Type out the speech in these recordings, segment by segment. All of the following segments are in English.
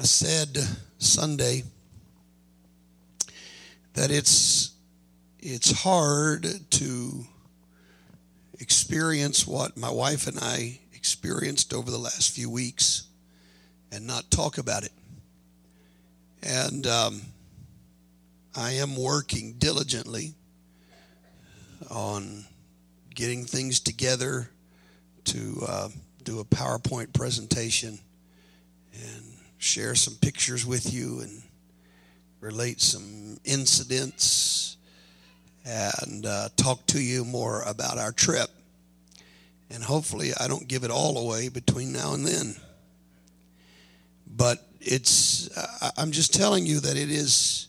I said Sunday that it's it's hard to experience what my wife and I experienced over the last few weeks and not talk about it. And um, I am working diligently on getting things together to uh, do a PowerPoint presentation and share some pictures with you and relate some incidents and uh, talk to you more about our trip. And hopefully, I don't give it all away between now and then. But it's, I'm just telling you that it is,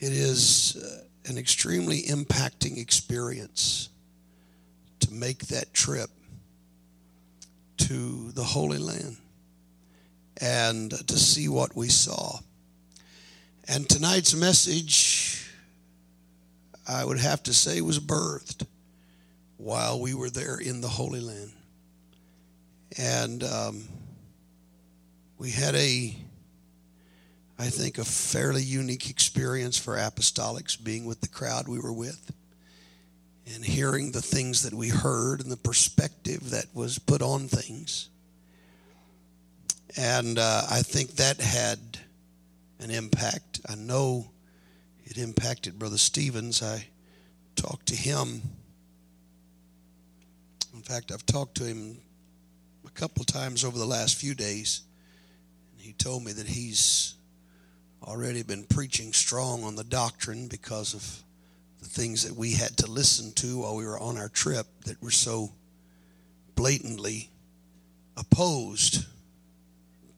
it is uh, an extremely impacting experience to make that trip to the Holy Land and to see what we saw. And tonight's message, I would have to say, was birthed while we were there in the Holy Land. And um, we had a, I think, a fairly unique experience for apostolics being with the crowd we were with and hearing the things that we heard and the perspective that was put on things. And uh, I think that had an impact. I know it impacted Brother Stevens. I talked to him. In fact, I've talked to him a couple times over the last few days. And he told me that he's already been preaching strong on the doctrine because of the things that we had to listen to while we were on our trip that were so blatantly opposed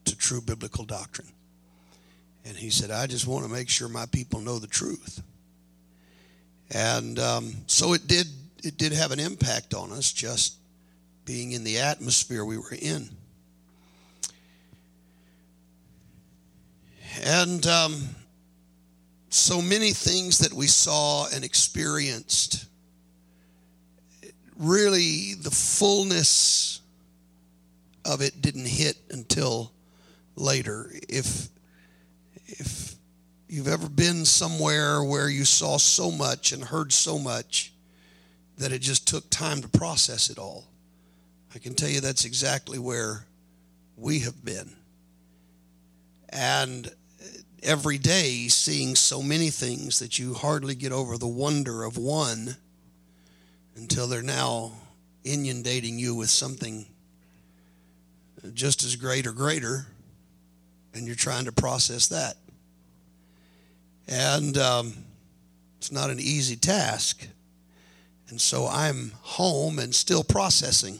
to true biblical doctrine. And he said, I just want to make sure my people know the truth. And um, so it did, it did have an impact on us just being in the atmosphere we were in. And um, so many things that we saw and experienced, really the fullness of it didn't hit until later. If if you've ever been somewhere where you saw so much and heard so much that it just took time to process it all, I can tell you that's exactly where we have been. And every day seeing so many things that you hardly get over the wonder of one until they're now inundating you with something just as great or greater and you're trying to process that. And um, it's not an easy task. And so I'm home and still processing.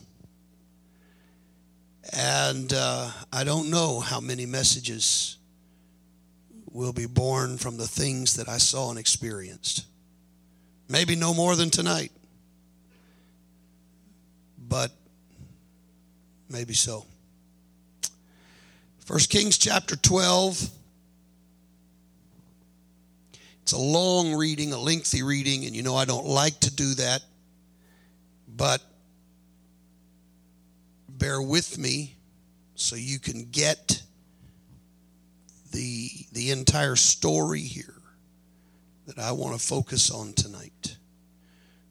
And uh, I don't know how many messages will be born from the things that I saw and experienced. Maybe no more than tonight, but maybe so. 1 Kings chapter 12. It's a long reading, a lengthy reading, and you know I don't like to do that, but bear with me so you can get the, the entire story here that I want to focus on tonight.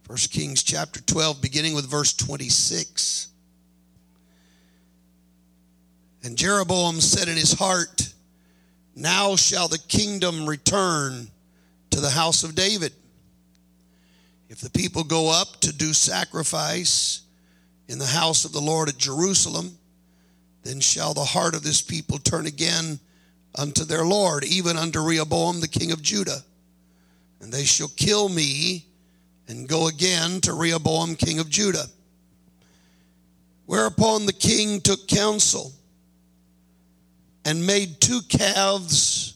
1 Kings chapter 12, beginning with verse 26. And Jeroboam said in his heart, Now shall the kingdom return to the house of David. If the people go up to do sacrifice in the house of the Lord at Jerusalem, then shall the heart of this people turn again unto their Lord, even unto Rehoboam the king of Judah. And they shall kill me and go again to Rehoboam king of Judah. Whereupon the king took counsel and made two calves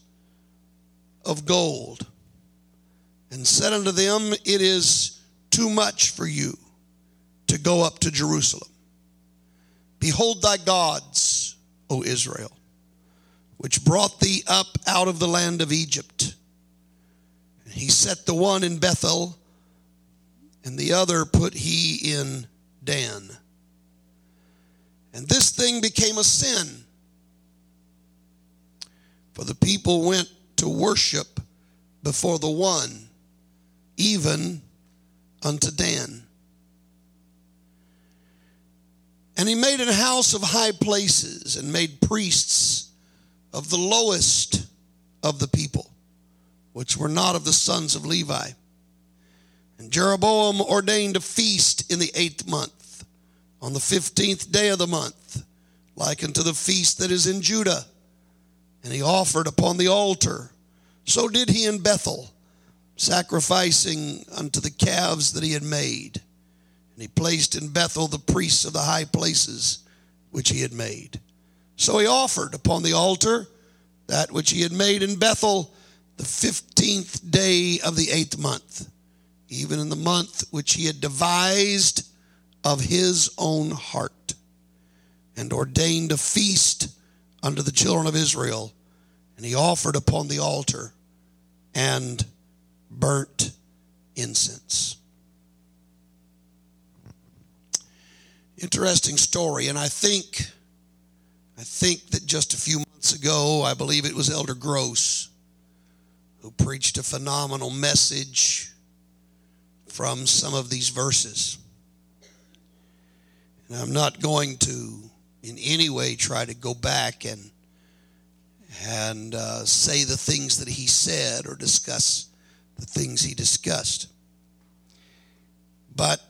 of gold and said unto them, It is too much for you to go up to Jerusalem. Behold thy gods, O Israel, which brought thee up out of the land of Egypt. And he set the one in Bethel, and the other put he in Dan. And this thing became a sin For the people went to worship before the one, even unto Dan. And he made an house of high places and made priests of the lowest of the people, which were not of the sons of Levi. And Jeroboam ordained a feast in the eighth month, on the fifteenth day of the month, like unto the feast that is in Judah. And he offered upon the altar. So did he in Bethel, sacrificing unto the calves that he had made. And he placed in Bethel the priests of the high places which he had made. So he offered upon the altar that which he had made in Bethel the fifteenth day of the eighth month, even in the month which he had devised of his own heart, and ordained a feast unto the children of Israel. And he offered upon the altar and burnt incense. Interesting story, and I think I think that just a few months ago, I believe it was Elder Gross who preached a phenomenal message from some of these verses. And I'm not going to in any way try to go back and and uh, say the things that he said or discuss the things he discussed. But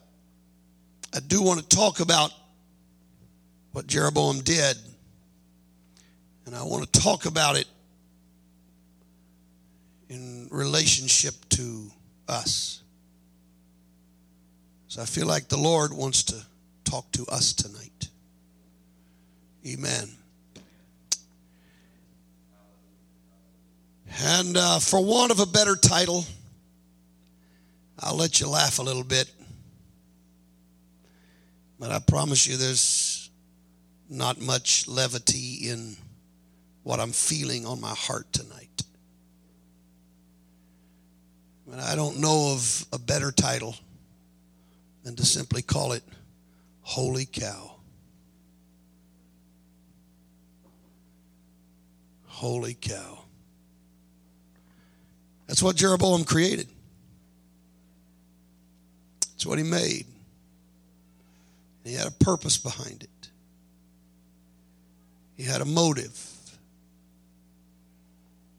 I do want to talk about what Jeroboam did, and I want to talk about it in relationship to us. So I feel like the Lord wants to talk to us tonight. Amen. And uh, for want of a better title, I'll let you laugh a little bit. But I promise you, there's not much levity in what I'm feeling on my heart tonight. But I don't know of a better title than to simply call it Holy Cow. Holy cow. That's what Jeroboam created. That's what he made. He had a purpose behind it, he had a motive.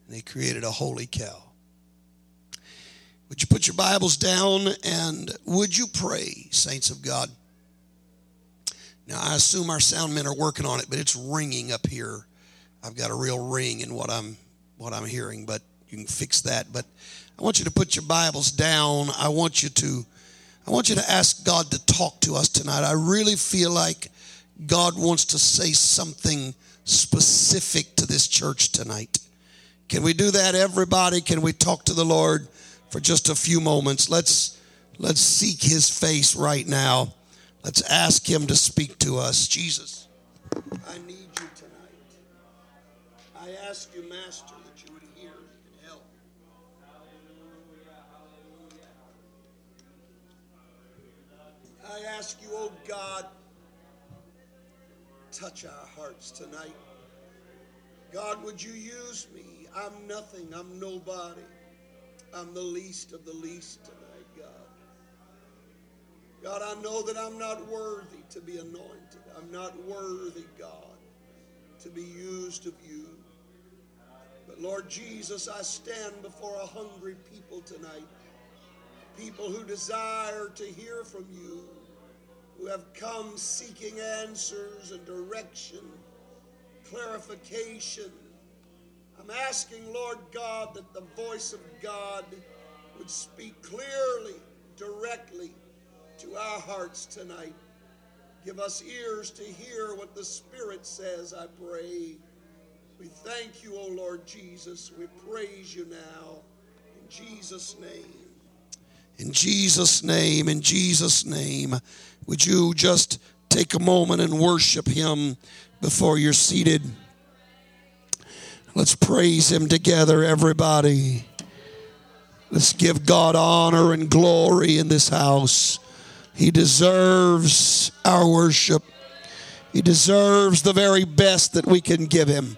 And he created a holy cow. Would you put your Bibles down and would you pray, saints of God? Now, I assume our sound men are working on it, but it's ringing up here. I've got a real ring in what I'm what I'm hearing, but you can fix that. But I want you to put your Bibles down. I want you to I want you to ask God to talk to us tonight. I really feel like God wants to say something specific to this church tonight. Can we do that, everybody? Can we talk to the Lord for just a few moments? Let's let's seek his face right now. Let's ask him to speak to us. Jesus, I need you ask you, Master, that you would hear and help. I ask you, oh God, touch our hearts tonight. God, would you use me? I'm nothing. I'm nobody. I'm the least of the least tonight, God. God, I know that I'm not worthy to be anointed. I'm not worthy, God, to be used of you. But Lord Jesus, I stand before a hungry people tonight. People who desire to hear from you, who have come seeking answers and direction, clarification. I'm asking, Lord God, that the voice of God would speak clearly, directly to our hearts tonight. Give us ears to hear what the Spirit says, I pray. We thank you, O Lord Jesus. We praise you now. In Jesus' name. In Jesus' name, in Jesus' name, would you just take a moment and worship Him before you're seated? Let's praise Him together, everybody. Let's give God honor and glory in this house. He deserves our worship. He deserves the very best that we can give Him.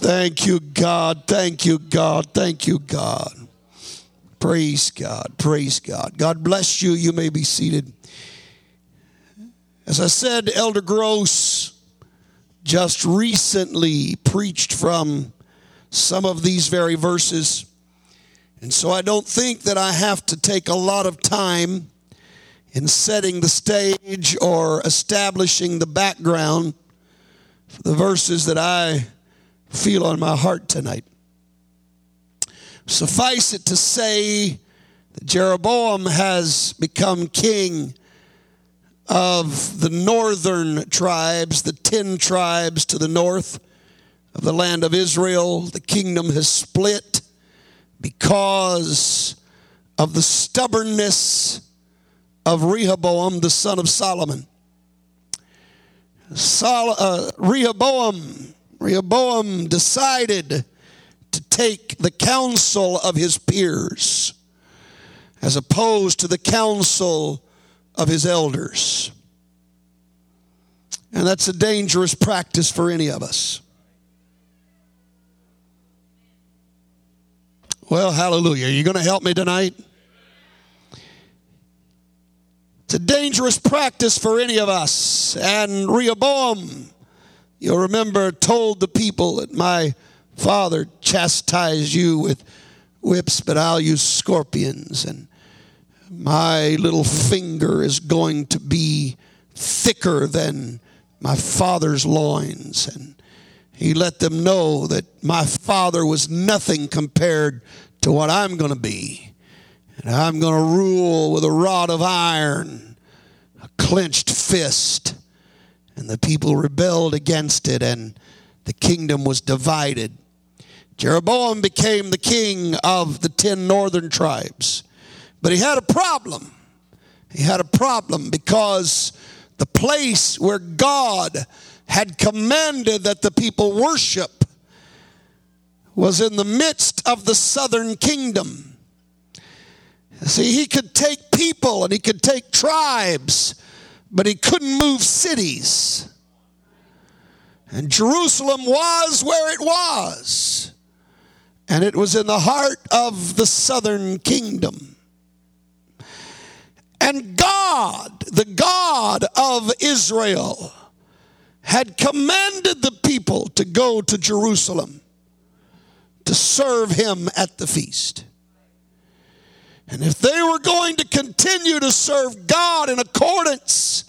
Thank you, God. Thank you, God. Thank you, God. Praise God. Praise God. God bless you. You may be seated. As I said, Elder Gross just recently preached from some of these very verses. And so I don't think that I have to take a lot of time in setting the stage or establishing the background for the verses that I feel on my heart tonight. Suffice it to say that Jeroboam has become king of the northern tribes, the ten tribes to the north of the land of Israel. The kingdom has split because of the stubbornness of Rehoboam, the son of Solomon. Sol- uh, Rehoboam, Rehoboam decided to take the counsel of his peers as opposed to the counsel of his elders. And that's a dangerous practice for any of us. Well, hallelujah. Are you going to help me tonight? It's a dangerous practice for any of us. And Rehoboam, you'll remember, told the people that my father chastised you with whips, but I'll use scorpions. And my little finger is going to be thicker than my father's loins. And he let them know that my father was nothing compared to what I'm going to be. And I'm going to rule with a rod of iron, a clenched fist. And the people rebelled against it, and the kingdom was divided. Jeroboam became the king of the ten northern tribes. But he had a problem. He had a problem because the place where God had commanded that the people worship was in the midst of the southern kingdom. See, he could take people and he could take tribes, but he couldn't move cities. And Jerusalem was where it was, and it was in the heart of the southern kingdom. And God, the God of Israel, had commanded the people to go to Jerusalem to serve him at the feast. And if they were going to continue to serve God in accordance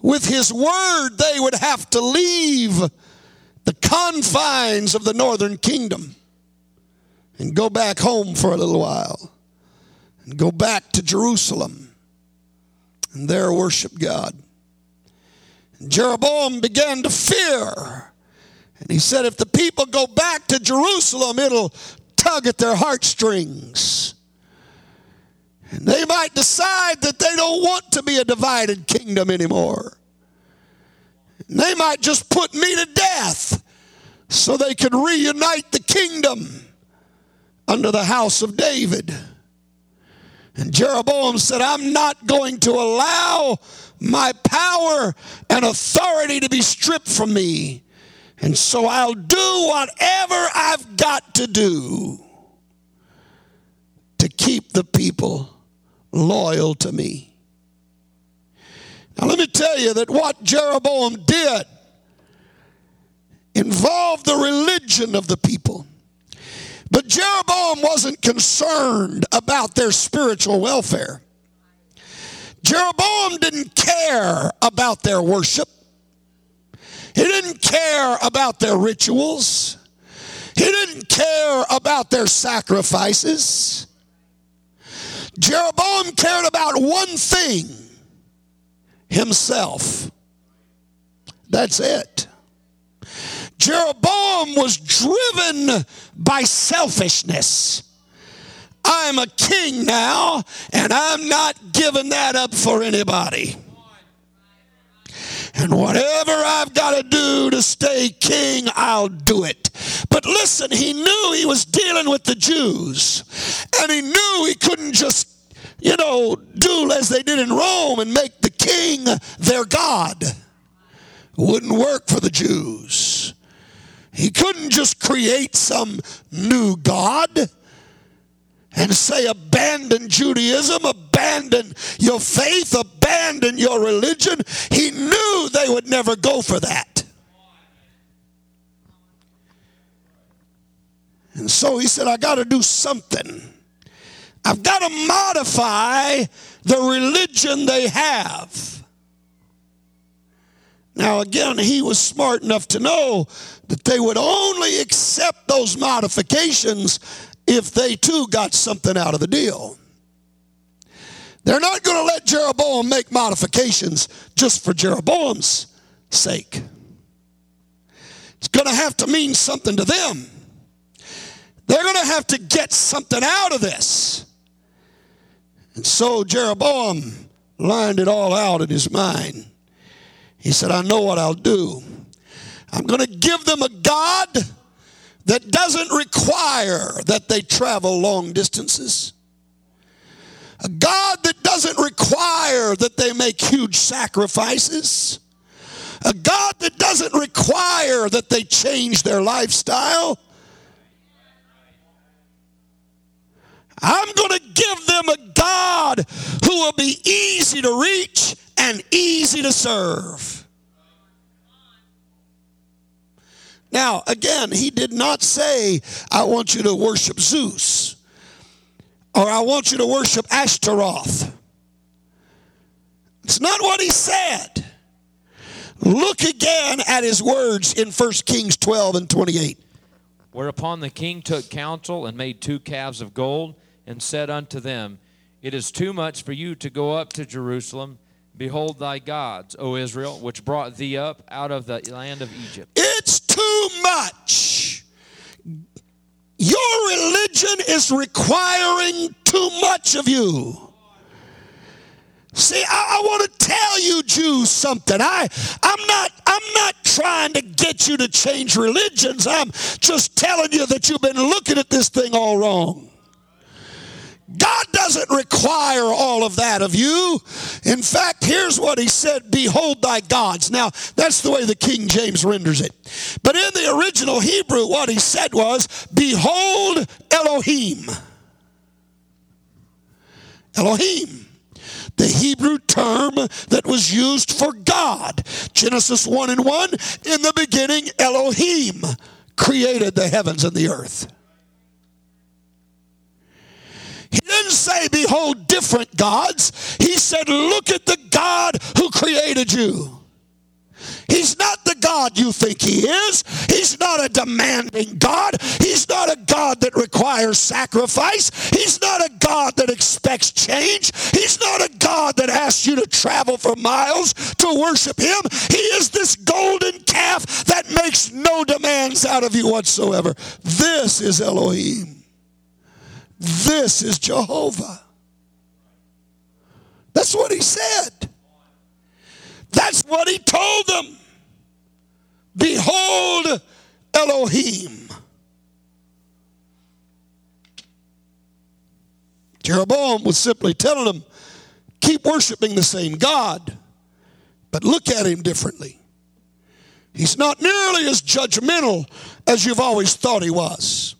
with his word, they would have to leave the confines of the northern kingdom and go back home for a little while and go back to Jerusalem and there worship God. And Jeroboam began to fear. And he said, if the people go back to Jerusalem, it'll tug at their heartstrings. And they might decide that they don't want to be a divided kingdom anymore. And they might just put me to death so they could reunite the kingdom under the house of David. And Jeroboam said, I'm not going to allow my power and authority to be stripped from me. And so I'll do whatever I've got to do to keep the people loyal to me. Now, let me tell you that what Jeroboam did involved the religion of the people. But Jeroboam wasn't concerned about their spiritual welfare. Jeroboam didn't care about their worship. He didn't care about their rituals. He didn't care about their sacrifices. Jeroboam cared about one thing himself. That's it. Jeroboam was driven by selfishness. I'm a king now, and I'm not giving that up for anybody. And whatever I've got to do to stay king, I'll do it. But listen, he knew he was dealing with the Jews. And he knew he couldn't just, you know, do as they did in Rome and make the king their God. Wouldn't work for the Jews. He couldn't just create some new God and say, abandon Judaism, abandon your faith, abandon your religion. He knew they would never go for that. And so he said, I got to do something. I've got to modify the religion they have. Now, again, he was smart enough to know that they would only accept those modifications if they too got something out of the deal. They're not going to let Jeroboam make modifications just for Jeroboam's sake. It's going to have to mean something to them. They're going to have to get something out of this. And so Jeroboam lined it all out in his mind. He said, I know what I'll do. I'm going to give them a God that doesn't require that they travel long distances. A God that doesn't require that they make huge sacrifices. A God that doesn't require that they change their lifestyle. I'm going to give them a God who will be easy to reach and easy to serve. Now, again, he did not say, I want you to worship Zeus or I want you to worship Ashtaroth. It's not what he said. Look again at his words in 1 Kings 12 and 28. Whereupon the king took counsel and made two calves of gold and said unto them, It is too much for you to go up to Jerusalem. Behold thy gods, O Israel, which brought thee up out of the land of Egypt. It's too much. Your religion is requiring too much of you. See, I, I want to tell you Jews something. I, I'm not, I'm not trying to get you to change religions. I'm just telling you that you've been looking at this thing all wrong. God doesn't require all of that of you. In fact, here's what he said Behold thy gods. Now, that's the way the King James renders it. But in the original Hebrew, what he said was Behold Elohim. Elohim. The Hebrew term that was used for God. Genesis 1 and 1 In the beginning, Elohim created the heavens and the earth. Didn't say, Behold different gods. He said, Look at the God who created you. He's not the God you think he is. He's not a demanding God. He's not a God that requires sacrifice. He's not a God that expects change. He's not a God that asks you to travel for miles to worship him. He is this golden calf that makes no demands out of you whatsoever. This is Elohim. This is Jehovah. That's what he said. That's what he told them. Behold Elohim. Jeroboam was simply telling them, keep worshiping the same God, but look at him differently. He's not nearly as judgmental as you've always thought he was.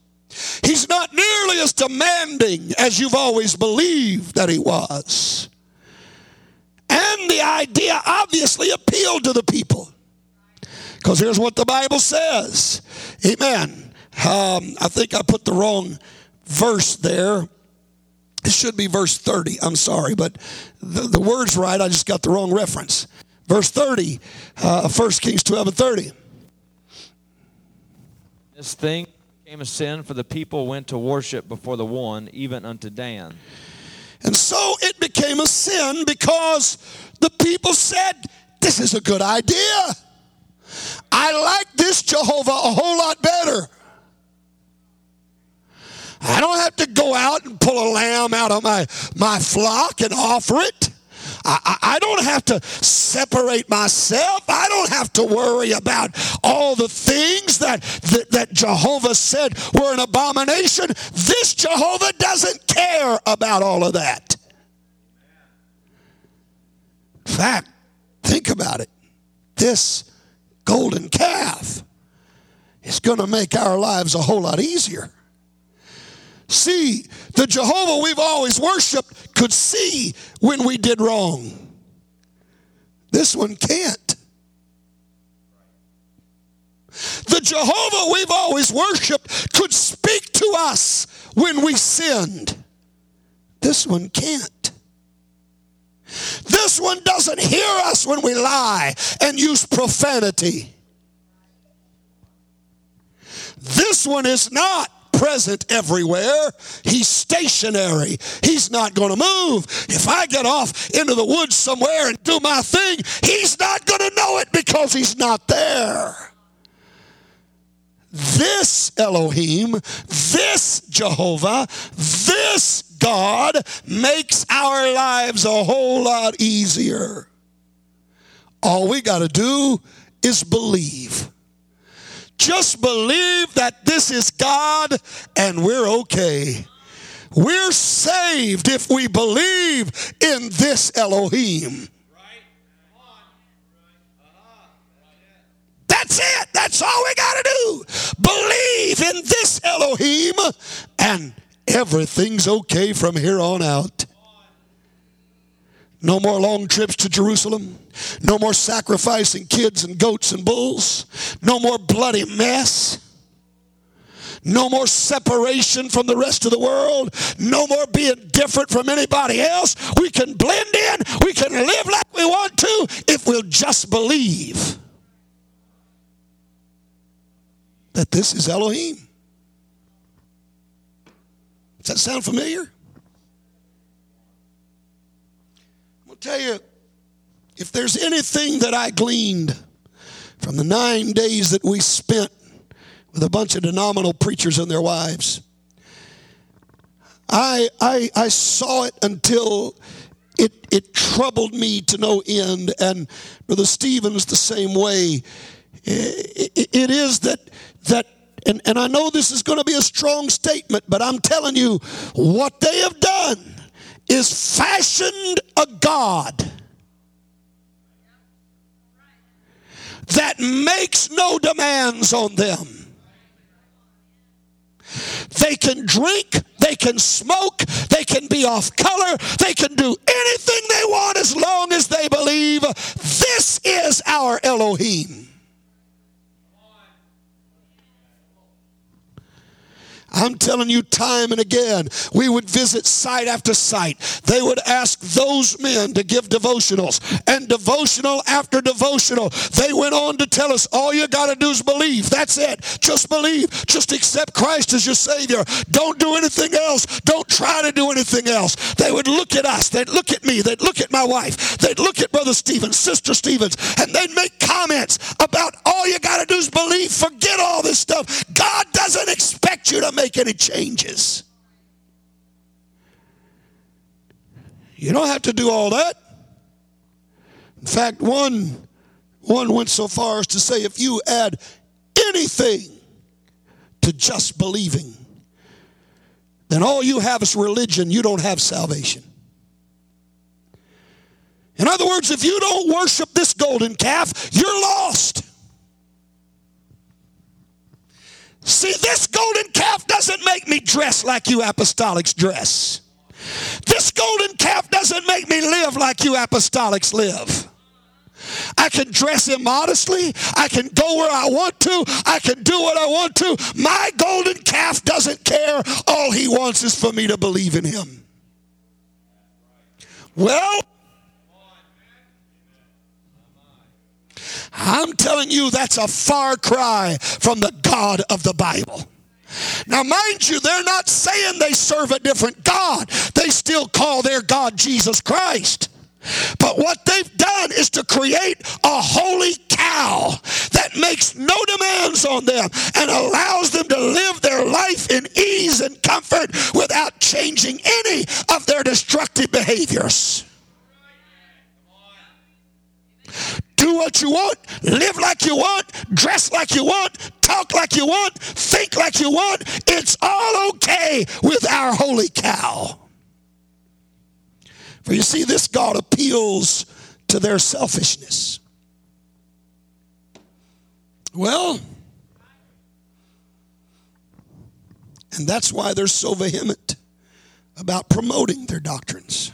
He's not nearly as demanding as you've always believed that he was. And the idea obviously appealed to the people. Because here's what the Bible says. Amen. Um, I think I put the wrong verse there. It should be verse 30. I'm sorry, but the, the word's right. I just got the wrong reference. Verse 30, uh, 1 Kings 12 and 30. This thing became a sin, for the people went to worship before the one, even unto Dan. And so it became a sin because the people said, This is a good idea. I like this Jehovah a whole lot better. I don't have to go out and pull a lamb out of my, my flock and offer it. I, I, don't have to separate myself. I don't have to worry about all the things that, that, that Jehovah said were an abomination. This Jehovah doesn't care about all of that. In fact, think about it. This golden calf is going to make our lives a whole lot easier. See, the Jehovah we've always worshiped could see when we did wrong. This one can't. The Jehovah we've always worshiped could speak to us when we sinned. This one can't. This one doesn't hear us when we lie and use profanity. This one is not present everywhere. He's stationary. He's not going to move. If I get off into the woods somewhere and do my thing, he's not going to know it because he's not there. This Elohim, this Jehovah, this God makes our lives a whole lot easier. All we got to do is believe. Just believe that this is God and we're okay. We're saved if we believe in this Elohim. That's it. That's all we got to do. Believe in this Elohim, and everything's okay from here on out. No more long trips to Jerusalem. No more sacrificing kids and goats and bulls. No more bloody mess. No more separation from the rest of the world. No more being different from anybody else. We can blend in. We can live like we want to if we'll just believe that this is Elohim. Does that sound familiar? I'm going to tell you, if there's anything that I gleaned from the nine days that we spent with a bunch of denominational preachers and their wives, I, I, I saw it until it, it troubled me to no end. And Brother Stevens, the same way. it, it, it is that, that and, and I know this is going to be a strong statement, but I'm telling you, what they have done is fashioned a God that makes no demands on them. They can drink, they can smoke, they can be off color, they can do anything they want as long as they believe this is our Elohim. I'm telling you time and again, we would visit site after site. They would ask those men to give devotionals, and devotional after devotional. They went on to tell us all you got to do is believe. That's it. Just believe. Just accept Christ as your Savior. Don't do anything else. Don't try to do anything else. They would look at us. They'd look at me. They'd look at my wife. They'd look at Brother Stevens, Sister Stevens, and they'd make comments about all you got to do is believe. Forget all this stuff. God doesn't expect you to make make any changes. You don't have to do all that. In fact, one, one went so far as to say if you add anything to just believing, then all you have is religion, you don't have salvation. In other words, if you don't worship this golden calf, you're lost. See, this golden calf doesn't make me dress like you apostolics dress. This golden calf doesn't make me live like you apostolics live. I can dress immodestly. I can go where I want to. I can do what I want to. My golden calf doesn't care. All he wants is for me to believe in him. Well, I'm telling you, that's a far cry from the God of the Bible. Now, mind you, they're not saying they serve a different God. They still call their God Jesus Christ. But what they've done is to create a holy cow that makes no demands on them and allows them to live their life in ease and comfort without changing any of their destructive behaviors. Do what you want, live like you want, dress like you want, talk like you want, think like you want. It's all okay with our holy cow. For you see, this God appeals to their selfishness. Well, and that's why they're so vehement about promoting their doctrines.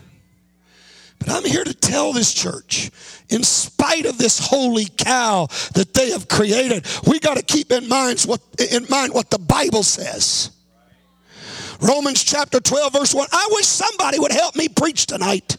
But I'm here to tell this church, in spite of this holy cow that they have created, we got to keep in mind what in mind what the Bible says. Romans chapter 12, verse 1. I wish somebody would help me preach tonight.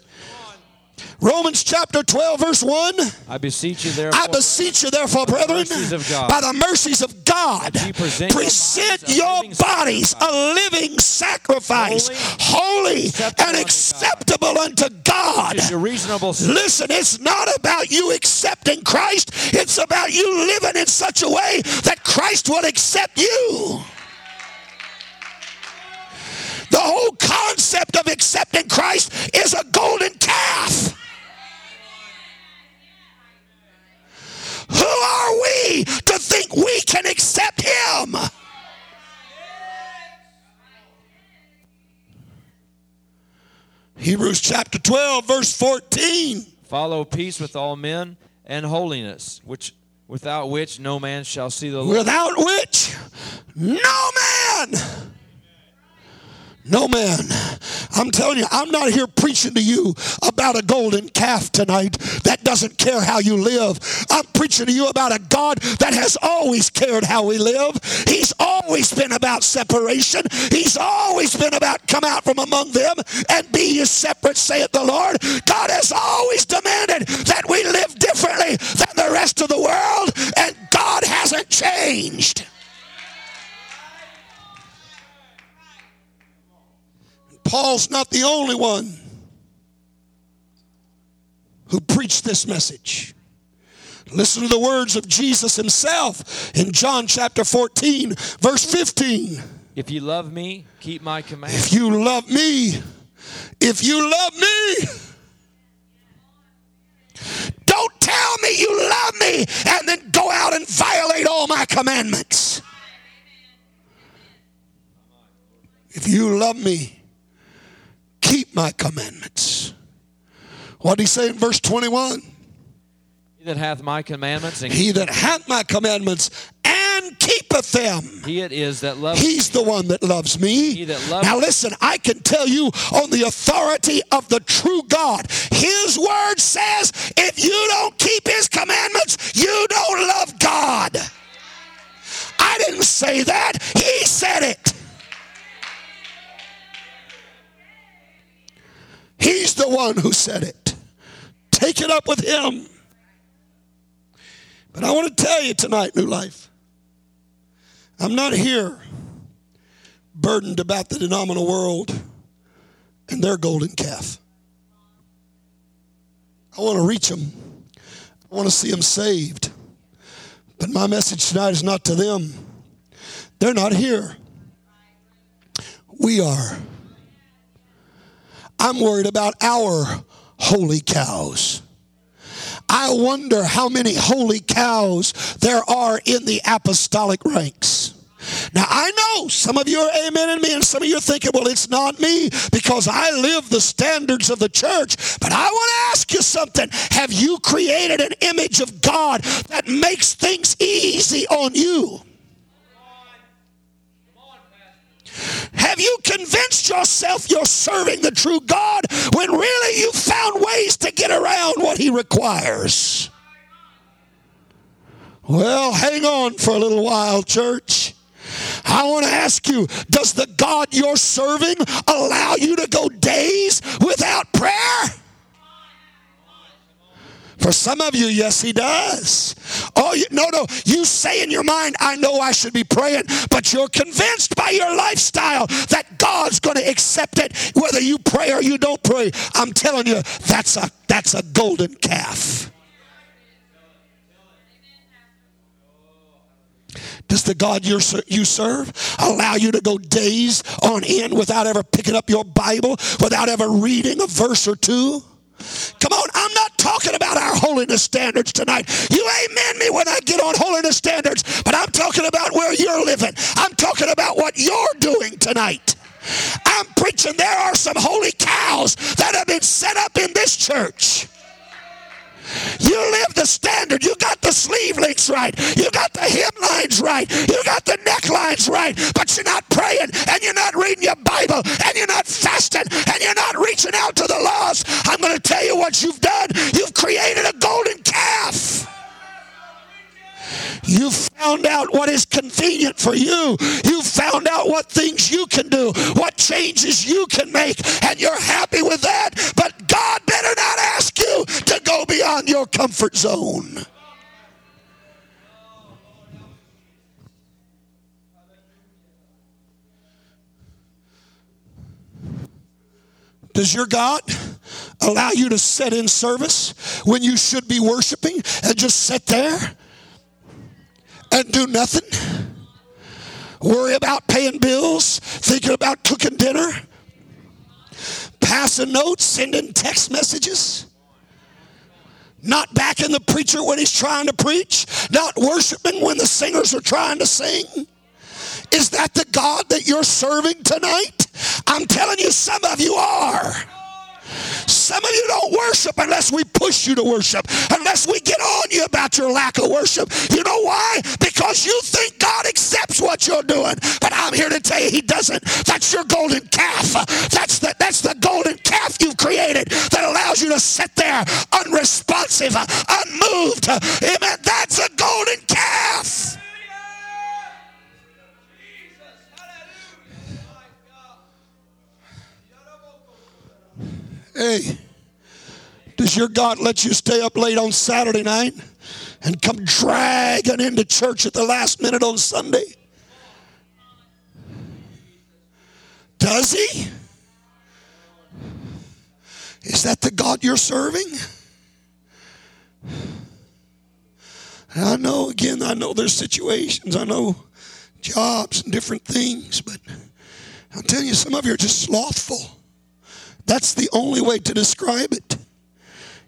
Romans chapter 12, verse 1. I beseech you, therefore, I beseech you, therefore, brethren, God, by the mercies of God, present your present bodies a your living bodies a living sacrifice, holy, acceptable and acceptable unto God. your reasonable Listen, it's not about you accepting Christ, it's about you living in such a way that Christ will accept you. The whole concept of accepting Christ is a golden calf. Who are we to think we can accept him? Hebrews chapter 12, verse 14. Follow peace with all men and holiness, which without which no man shall see the Lord. without which no man no man. I'm telling you i'm not here preaching to you about a golden calf tonight that doesn't care how you live. I'm preaching to you about a god that has always cared how we live. He's always been about separation. He's always been about come out from among them and be ye separate saith the lord. God has always demanded that we live differently than the rest of the world and god hasn't changed Paul's not the only one who preached this message. Listen to the words of Jesus himself in John chapter 14, verse 15. If you love me, keep my commandments. If you love me, if you love me, don't tell me you love me and then go out and violate all my commandments. If you love me, my commandments. What did he say in verse 21? He that hath my commandments and He that hath my commandments and keepeth them. he it is that loves He's the one that loves me. He that loves- now listen, I can tell you on the authority of the true God. His word says, if you don't keep his commandments, you don't love God. I didn't say that. He said it. He's the one who said it. Take it up with him. But I want to tell you tonight, New Life, I'm not here burdened about the denominal world and their golden calf. I want to reach them. I want to see them saved. But my message tonight is not to them. They're not here. We are. I'm worried about our holy cows. I wonder how many holy cows there are in the apostolic ranks. Now, I know some of you are amening me, and some of you are thinking, well, it's not me because I live the standards of the church. But I want to ask you something. Have you created an image of God that makes things easy on you? Have you convinced yourself you're serving the true God when really you found ways to get around what He requires? Well, hang on for a little while, church. I want to ask you Does the God you're serving allow you to go days without prayer? For some of you, yes, he does. Oh, you, no, no. You say in your mind, I know I should be praying, but you're convinced by your lifestyle that God's going to accept it whether you pray or you don't pray. I'm telling you, that's a that's a golden calf. Does the God you serve allow you to go days on end without ever picking up your Bible, without ever reading a verse or two? Come on, I'm not talking about our holiness standards tonight. You amen me when I get on holiness standards, but I'm talking about where you're living. I'm talking about what you're doing tonight. I'm preaching there are some holy cows that have been set up in this church. You live the standard. You got the sleeve links right. You got the hemlines right. You got the necklines right. But you're not praying and you're not reading your Bible and you're not fasting and you're not reaching out to the lost. I'm going to tell you what you've done. You've created a golden calf. You found out what is convenient for you. You found out what things you can do, what changes you can make, and you're happy with that. But God better not ask you to go beyond your comfort zone. Does your God allow you to sit in service when you should be worshiping and just sit there and do nothing? Worry about paying bills, thinking about cooking dinner, passing notes, sending text messages, not backing the preacher when he's trying to preach, not worshiping when the singers are trying to sing. Is that the God that you're serving tonight? I'm telling you, some of you are. Some of you don't worship unless we push you to worship, unless we get on you about your lack of worship. You know why? Because you think God accepts what you're doing. But I'm here to tell you He doesn't. That's your golden calf. That's the, that's the golden calf you've created that allows you to sit there unresponsive, unmoved. Amen. That's a golden calf. Hey, does your God let you stay up late on Saturday night and come dragging into church at the last minute on Sunday? Does he? Is that the God you're serving? I know, again, I know there's situations, I know jobs and different things, but I'm telling you, some of you are just slothful. That's the only way to describe it.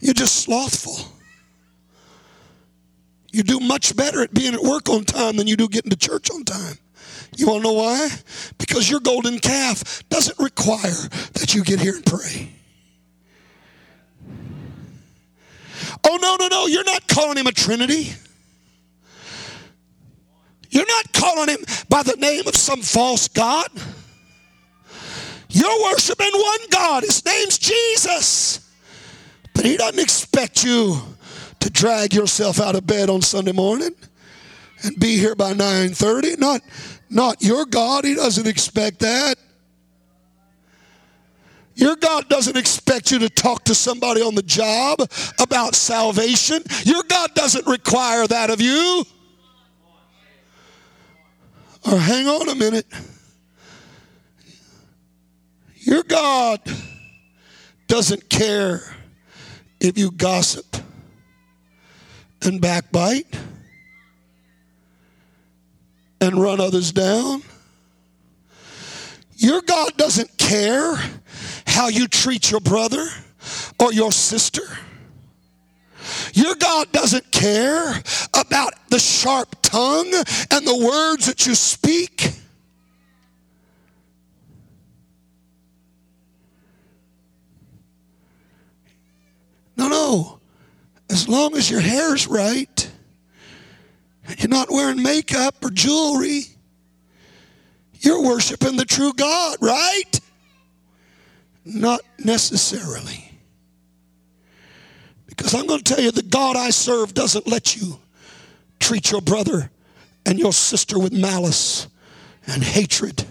You're just slothful. You do much better at being at work on time than you do getting to church on time. You want to know why? Because your golden calf doesn't require that you get here and pray. Oh, no, no, no. You're not calling him a Trinity. You're not calling him by the name of some false God. You're worshiping one God. His name's Jesus. But he doesn't expect you to drag yourself out of bed on Sunday morning and be here by 9:30. Not not your God. He doesn't expect that. Your God doesn't expect you to talk to somebody on the job about salvation. Your God doesn't require that of you. Or hang on a minute. Your God doesn't care if you gossip and backbite and run others down. Your God doesn't care how you treat your brother or your sister. Your God doesn't care about the sharp tongue and the words that you speak. No, no. As long as your hair's right you're not wearing makeup or jewelry, you're worshiping the true God, right? Not necessarily. Because I'm going to tell you, the God I serve doesn't let you treat your brother and your sister with malice and hatred.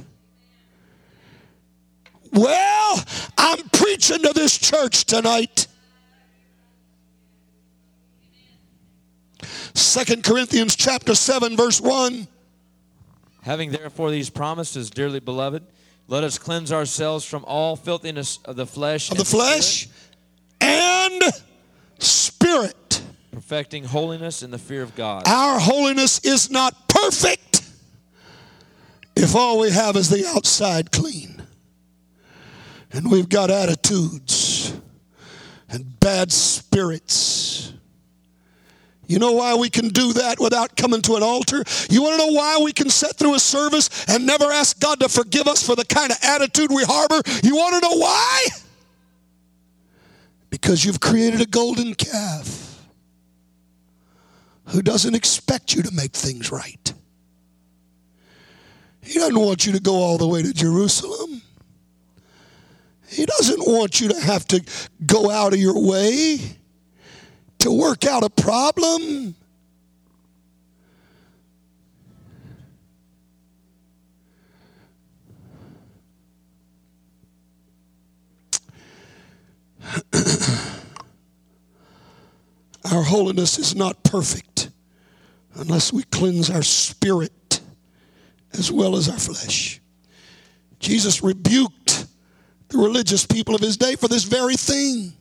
Well, I'm preaching to this church tonight. Second Corinthians chapter 7 verse 1. Having therefore these promises, dearly beloved, let us cleanse ourselves from all filthiness of the flesh of the flesh and spirit. Perfecting holiness in the fear of God. Our holiness is not perfect if all we have is the outside clean. And we've got attitudes and bad spirits. You know why we can do that without coming to an altar? You want to know why we can sit through a service and never ask God to forgive us for the kind of attitude we harbor? You want to know why? Because you've created a golden calf who doesn't expect you to make things right. He doesn't want you to go all the way to Jerusalem. He doesn't want you to have to go out of your way to work out a problem. our holiness is not perfect unless we cleanse our spirit as well as our flesh. Jesus rebuked the religious people of his day for this very thing.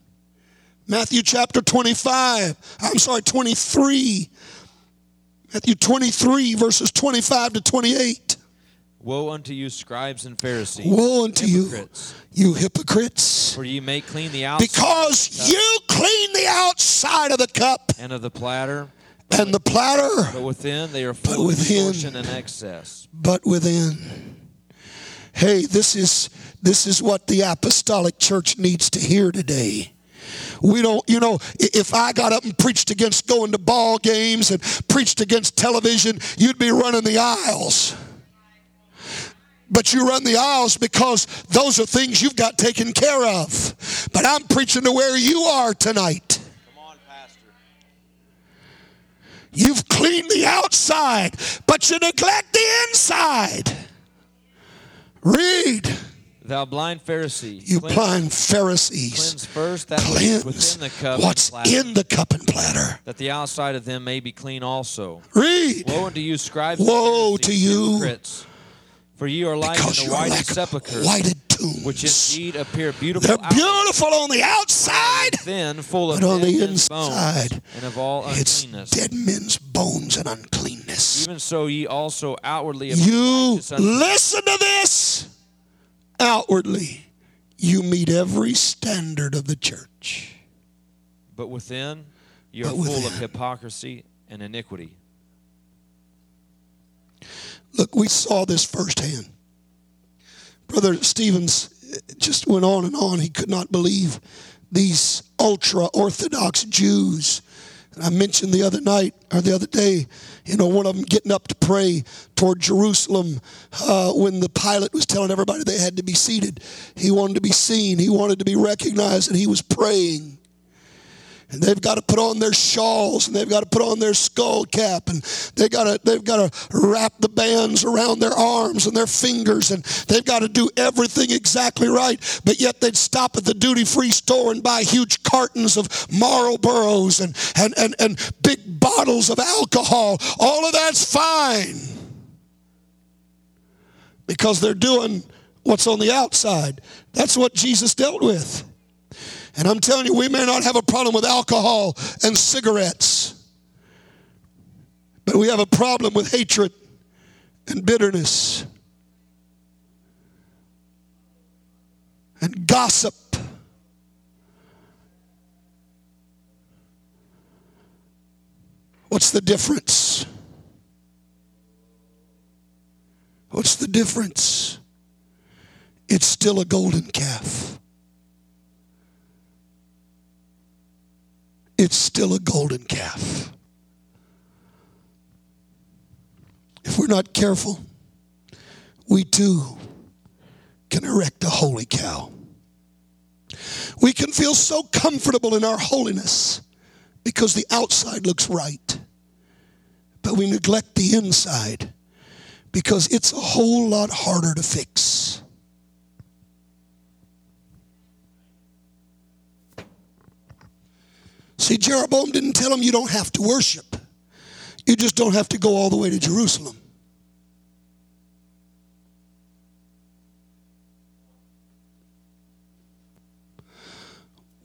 Matthew chapter 25, I'm sorry, 23. Matthew 23, verses 25 to 28. Woe unto you, scribes and Pharisees! Woe unto hypocrites, you, you hypocrites! For ye make clean the outside Because you clean the outside of the cup and of the platter, and the platter, but within they are full of distortion and excess. but within. Hey, this is this is what the apostolic church needs to hear today. We don't, you know, if I got up and preached against going to ball games and preached against television, you'd be running the aisles. But you run the aisles because those are things you've got taken care of. But I'm preaching to where you are tonight. You've cleaned the outside, but you neglect the inside. Read, Thou blind Pharisee, you cleanse, blind Pharisees. cleanse first that Cleanse within the cup and what's platter, in the cup and platter. that the outside of them may be clean also. Read, Woe unto you, scribes Woe and to you, hypocrites! For ye are like because the whited like sepulchres, whited tombs. which indeed appear beautiful They're beautiful on the outside, then full of but on the men's bones inside, and of all it's dead men's bones and uncleanness. Even so, ye also outwardly appear You listen to this. Outwardly, you meet every standard of the church. but within you are But full of hypocrisy and iniquity. Look, we saw this firsthand. Brother Stevens just went on and on. He could not believe these ultra Orthodox Jews. And I mentioned the other night or the other day, you know, one of them getting up to pray toward Jerusalem uh, when the pilot was telling everybody they had to be seated. He wanted to be seen, he wanted to be recognized, and he was praying. And they've got to put on their shawls and they've got to put on their skull cap and they got to they've got to wrap the bands around their arms and their fingers and they've got to do everything exactly right. But yet they'd stop at the duty free store and buy huge cartons of Marlboros and, and, and, and big bottles of alcohol. All of that's fine. Because they're doing what's on the outside. That's what Jesus dealt with. And I'm telling you, we may not have a problem with alcohol and cigarettes, but we have a problem with hatred and bitterness and gossip. What's the difference? What's the difference? It's still a golden calf. It's still a golden calf. If we're not careful, we too can erect a holy cow. We can feel so comfortable in our holiness because the outside looks right, but we neglect the inside because it's a whole lot harder to fix. See, Jeroboam didn't tell him you don't have to worship. You just don't have to go all the way to Jerusalem.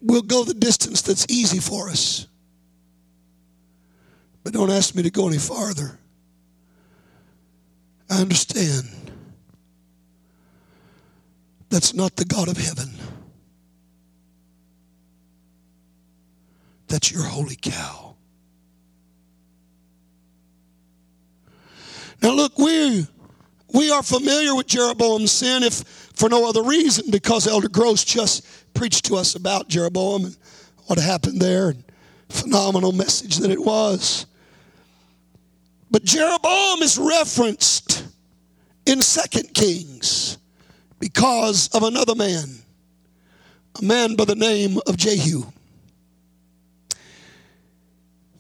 We'll go the distance that's easy for us. But don't ask me to go any farther. I understand that's not the God of heaven. That's your holy cow. Now, look, we, we are familiar with Jeroboam's sin, if for no other reason, because Elder Gross just preached to us about Jeroboam and what happened there. And phenomenal message that it was. But Jeroboam is referenced in Second Kings because of another man, a man by the name of Jehu.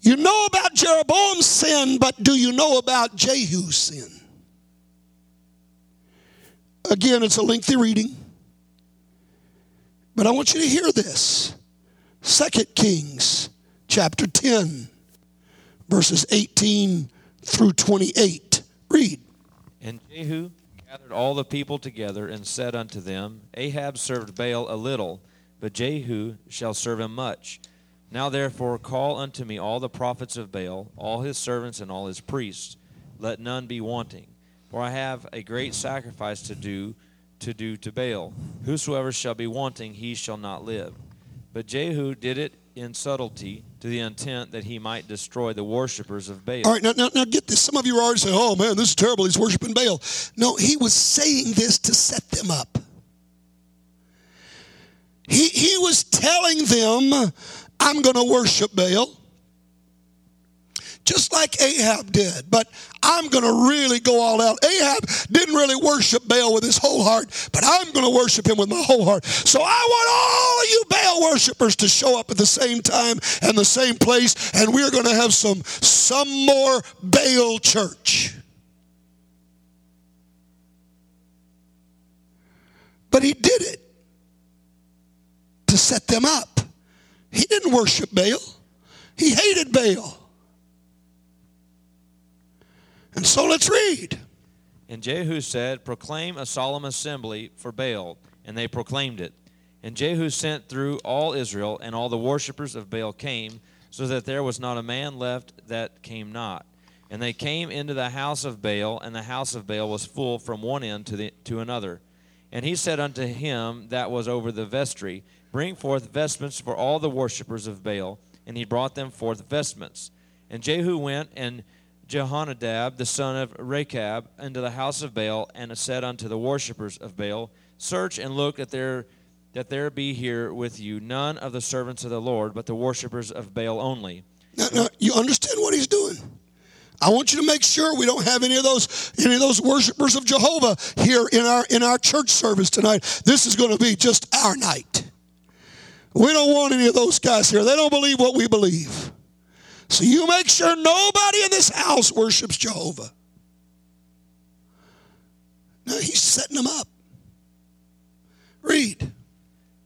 You know about Jeroboam's sin, but do you know about Jehu's sin? Again, it's a lengthy reading, but I want you to hear this. Second Kings chapter 10, verses 18 through 28. Read. And Jehu gathered all the people together and said unto them, Ahab served Baal a little, but Jehu shall serve him much. Now therefore call unto me all the prophets of Baal, all his servants and all his priests. Let none be wanting. For I have a great sacrifice to do to do to Baal. Whosoever shall be wanting, he shall not live. But Jehu did it in subtlety to the intent that he might destroy the worshippers of Baal. All right, now, now, now get this. Some of you are already saying, oh man, this is terrible. He's worshiping Baal. No, he was saying this to set them up. He, he was telling them, I'm going to worship Baal. Just like Ahab did, but I'm going to really go all out. Ahab didn't really worship Baal with his whole heart, but I'm going to worship him with my whole heart. So I want all of you Baal worshipers to show up at the same time and the same place, and we're going to have some some more Baal church. But he did it to set them up. He didn't worship Baal. He hated Baal. And so let's read. And Jehu said, Proclaim a solemn assembly for Baal. And they proclaimed it. And Jehu sent through all Israel, and all the worshippers of Baal came, so that there was not a man left that came not. And they came into the house of Baal, and the house of Baal was full from one end to, the, to another. And he said unto him that was over the vestry, Bring forth vestments for all the worshippers of Baal. And he brought them forth vestments. And Jehu went and Jehonadab, the son of Rechab, into the house of Baal, and said unto the worshippers of Baal, Search and look that there, that there be here with you none of the servants of the Lord, but the worshippers of Baal only. Now, now, you understand what he's doing. I want you to make sure we don't have any of those any of those worshipers of Jehovah here in our in our church service tonight. This is going to be just our night. We don't want any of those guys here. They don't believe what we believe. So you make sure nobody in this house worships Jehovah. No, he's setting them up. Read.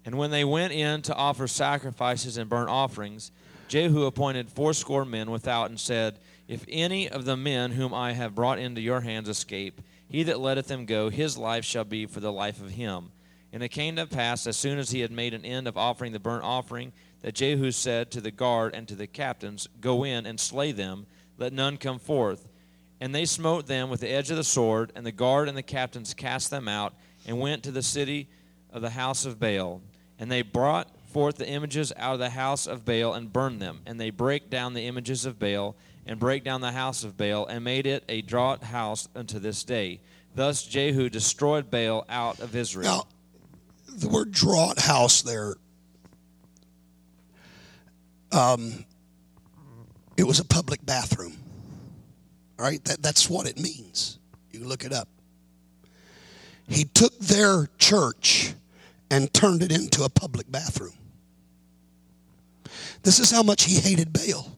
And when they went in to offer sacrifices and burnt offerings, Jehu appointed fourscore men without and said, If any of the men whom I have brought into your hands escape, he that letteth them go, his life shall be for the life of him. And it came to pass, as soon as he had made an end of offering the burnt offering, that Jehu said to the guard and to the captains, Go in and slay them, let none come forth. And they smote them with the edge of the sword, and the guard and the captains cast them out, and went to the city of the house of Baal. And they brought forth the images out of the house of Baal and burned them. And they brake down the images of Baal, and brake down the house of Baal, and made it a draught house unto this day. Thus Jehu destroyed Baal out of Israel. Now, the word draught house there um, it was a public bathroom. All right, that, that's what it means. You look it up. He took their church and turned it into a public bathroom. This is how much he hated Baal.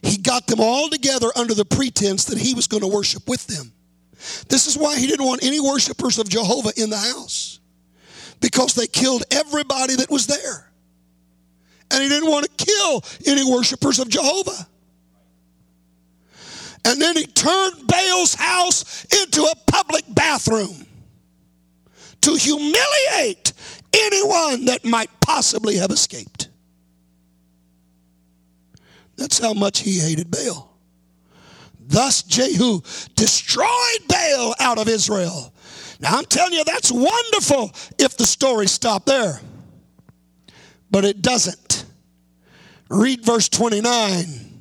He got them all together under the pretense that he was going to worship with them. This is why he didn't want any worshipers of Jehovah in the house because they killed everybody that was there and he didn't want to kill any worshipers of Jehovah. And then he turned Baal's house into a public bathroom to humiliate anyone that might possibly have escaped. That's how much he hated Baal. Thus Jehu destroyed Baal out of Israel. Now I'm telling you, that's wonderful if the story stopped there. But it doesn't. Read verse 29.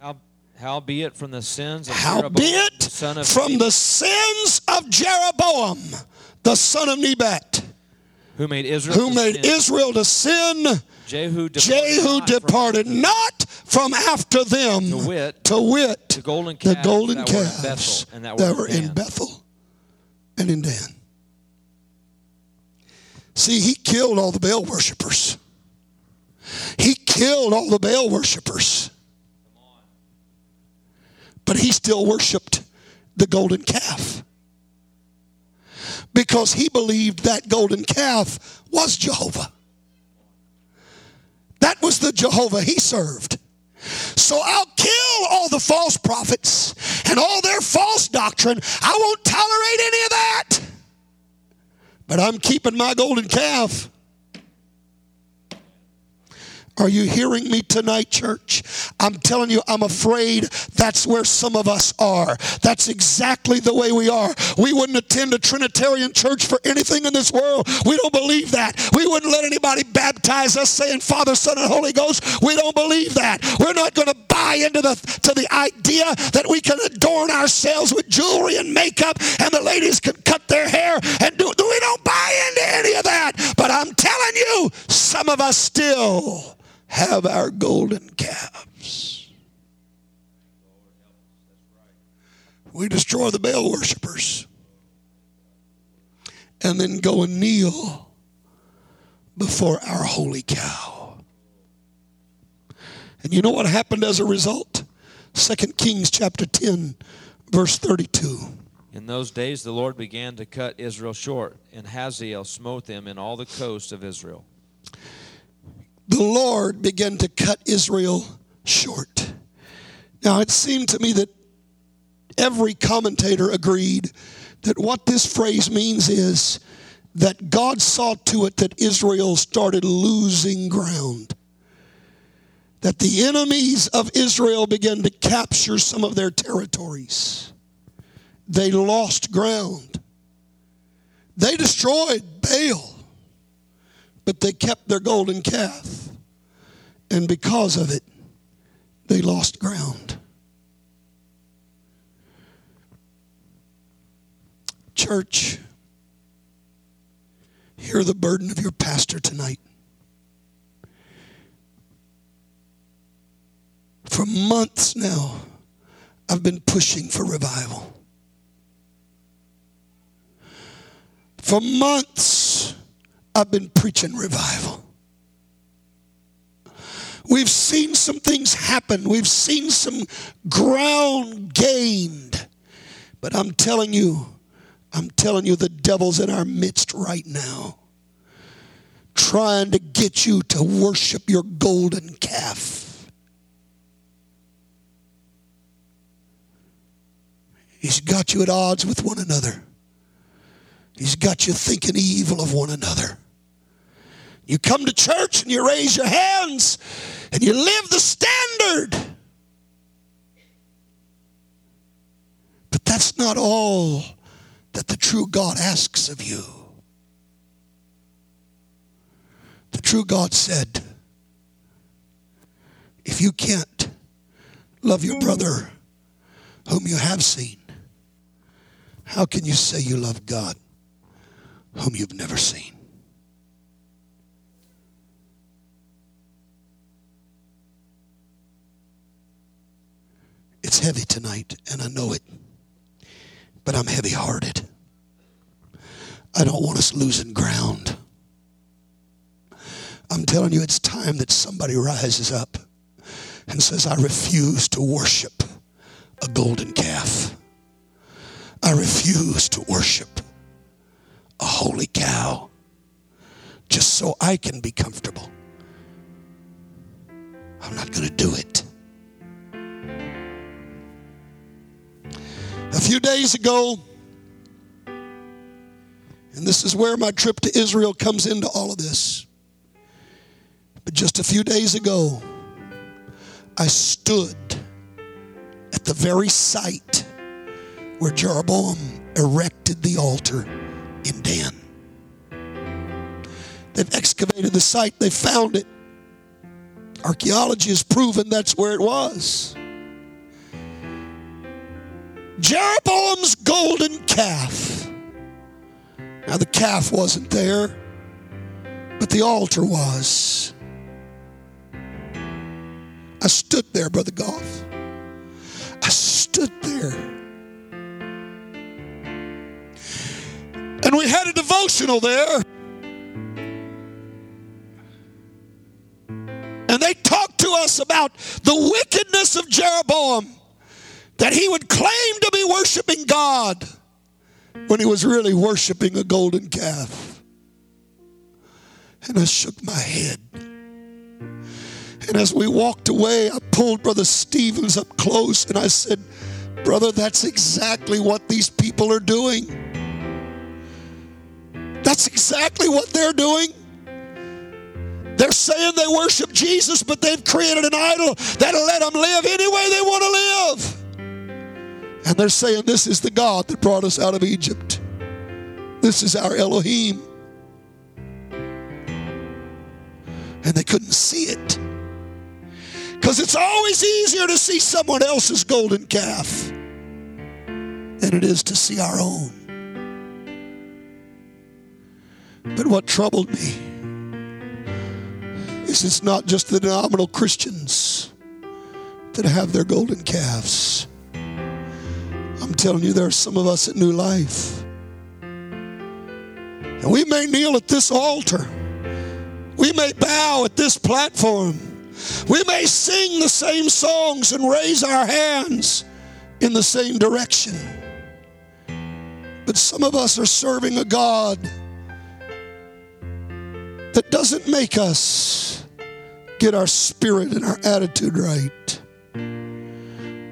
How, howbeit from the sins of Howbeit the son of from Nebat, the sins of Jeroboam, the son of Nebat, who made Israel who to made sin, Israel to sin, Jehu departed, Jehu not from not from after them, To wit, to wit the golden the calves golden that were in calves that were in Bethel and in Dan. See, he killed all the Baal worshippers. He killed all the Baal worshippers. But he still worshiped the golden calf. Because he believed that golden calf was Jehovah. That was the Jehovah he served. So I'll kill all the false prophets and all their false doctrine. I won't tolerate any of that. But I'm keeping my golden calf. Are you hearing me tonight, church? I'm telling you, I'm afraid that's where some of us are. That's exactly the way we are. We wouldn't attend a Trinitarian church for anything in this world. We don't believe that. We wouldn't let anybody baptize us saying Father, Son, and Holy Ghost. We don't believe that. We're not going to buy into the to the idea that we can adorn ourselves with jewelry and makeup and the ladies can cut their hair and do we don't buy into any of that. But I'm telling you, some of us still have our golden calves. We destroy the Baal worshippers and then go and kneel before our holy cow. And you know what happened as a result? 2 Kings chapter 10, verse 32. In those days the Lord began to cut Israel short, and Hazael smote them in all the coasts of Israel. The Lord began to cut Israel short. Now, it seemed to me that every commentator agreed that what this phrase means is that God saw to it that Israel started losing ground. That the enemies of Israel began to capture some of their territories. They lost ground. They destroyed Baal but they kept their golden calf. And because of it, they lost ground. Church, hear the burden of your pastor tonight. For months now, I've been pushing for revival. For months, I've been preaching revival. We've seen some things happen. We've seen some ground gained. But I'm telling you, I'm telling you, the devil's in our midst right now, trying to get you to worship your golden calf. He's got you at odds with one another. He's got you thinking evil of one another. You come to church and you raise your hands and you live the standard. But that's not all that the true God asks of you. The true God said, if you can't love your brother whom you have seen, how can you say you love God whom you've never seen? It's heavy tonight, and I know it. But I'm heavy hearted. I don't want us losing ground. I'm telling you, it's time that somebody rises up and says, I refuse to worship a golden calf. I refuse to worship a holy cow just so I can be comfortable. I'm not going to do it. A few days ago, and this is where my trip to Israel comes into all of this. But just a few days ago, I stood at the very site where Jeroboam erected the altar in Dan. They've excavated the site, they found it. Archaeology has proven that's where it was. Jeroboam's golden calf. Now, the calf wasn't there, but the altar was. I stood there, Brother Goff. I stood there. And we had a devotional there. And they talked to us about the wickedness of Jeroboam, that he would claim to be worshiping God when he was really worshiping a golden calf. And I shook my head. And as we walked away, I pulled Brother Stevens up close and I said, Brother, that's exactly what these people are doing. That's exactly what they're doing. They're saying they worship Jesus, but they've created an idol that'll let them live any way they want to live. And they're saying this is the God that brought us out of Egypt. This is our Elohim. And they couldn't see it. Because it's always easier to see someone else's golden calf than it is to see our own. But what troubled me is it's not just the nominal Christians that have their golden calves. I'm telling you, there are some of us at New Life. And we may kneel at this altar. We may bow at this platform. We may sing the same songs and raise our hands in the same direction. But some of us are serving a God that doesn't make us get our spirit and our attitude right.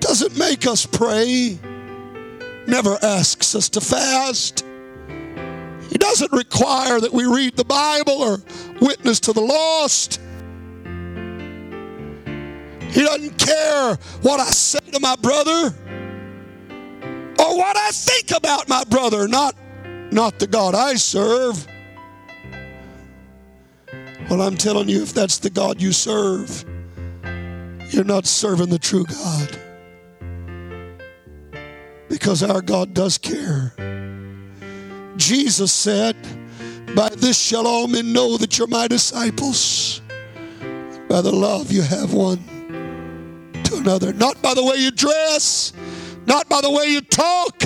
Doesn't make us pray. Never asks us to fast. He doesn't require that we read the Bible or witness to the lost. He doesn't care what I say to my brother or what I think about my brother, not, not the God I serve. Well, I'm telling you, if that's the God you serve, you're not serving the true God. Because our God does care. Jesus said, By this shall all men know that you're my disciples, by the love you have one to another. Not by the way you dress, not by the way you talk,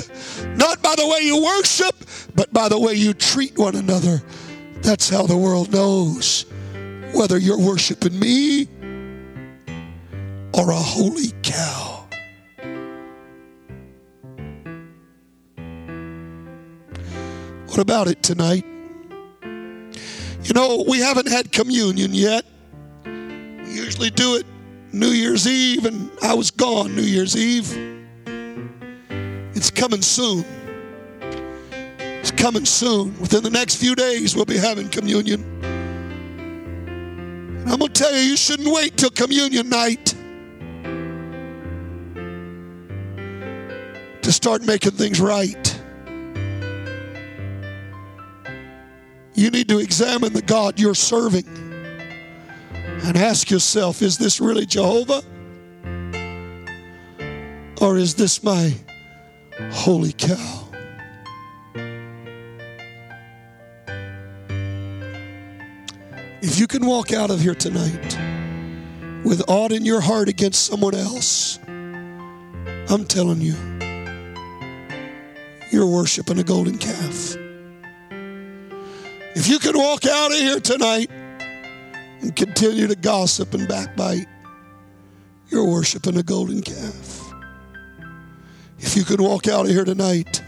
not by the way you worship, but by the way you treat one another. That's how the world knows whether you're worshiping me or a holy cow. What about it tonight? You know, we haven't had communion yet. We usually do it New Year's Eve, and I was gone New Year's Eve. It's coming soon. It's coming soon. Within the next few days, we'll be having communion. And I'm going to tell you, you shouldn't wait till communion night to start making things right. You need to examine the God you're serving and ask yourself is this really Jehovah? Or is this my holy cow? If you can walk out of here tonight with aught in your heart against someone else, I'm telling you, you're worshiping a golden calf. If you can walk out of here tonight and continue to gossip and backbite, you're worshiping a golden calf. If you can walk out of here tonight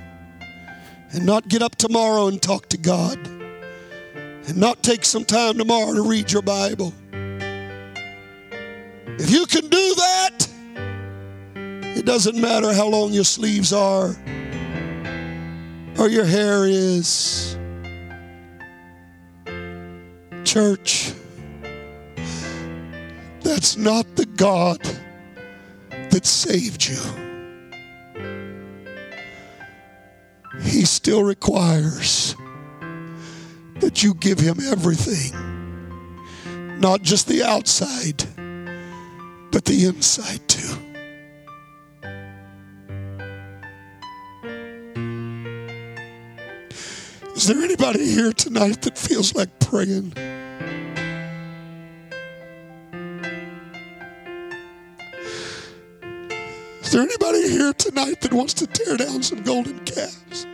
and not get up tomorrow and talk to God, and not take some time tomorrow to read your Bible, if you can do that, it doesn't matter how long your sleeves are or your hair is church. That's not the God that saved you. He still requires that you give Him everything, not just the outside, but the inside too. Is there anybody here tonight that feels like praying? There anybody here tonight that wants to tear down some golden calves?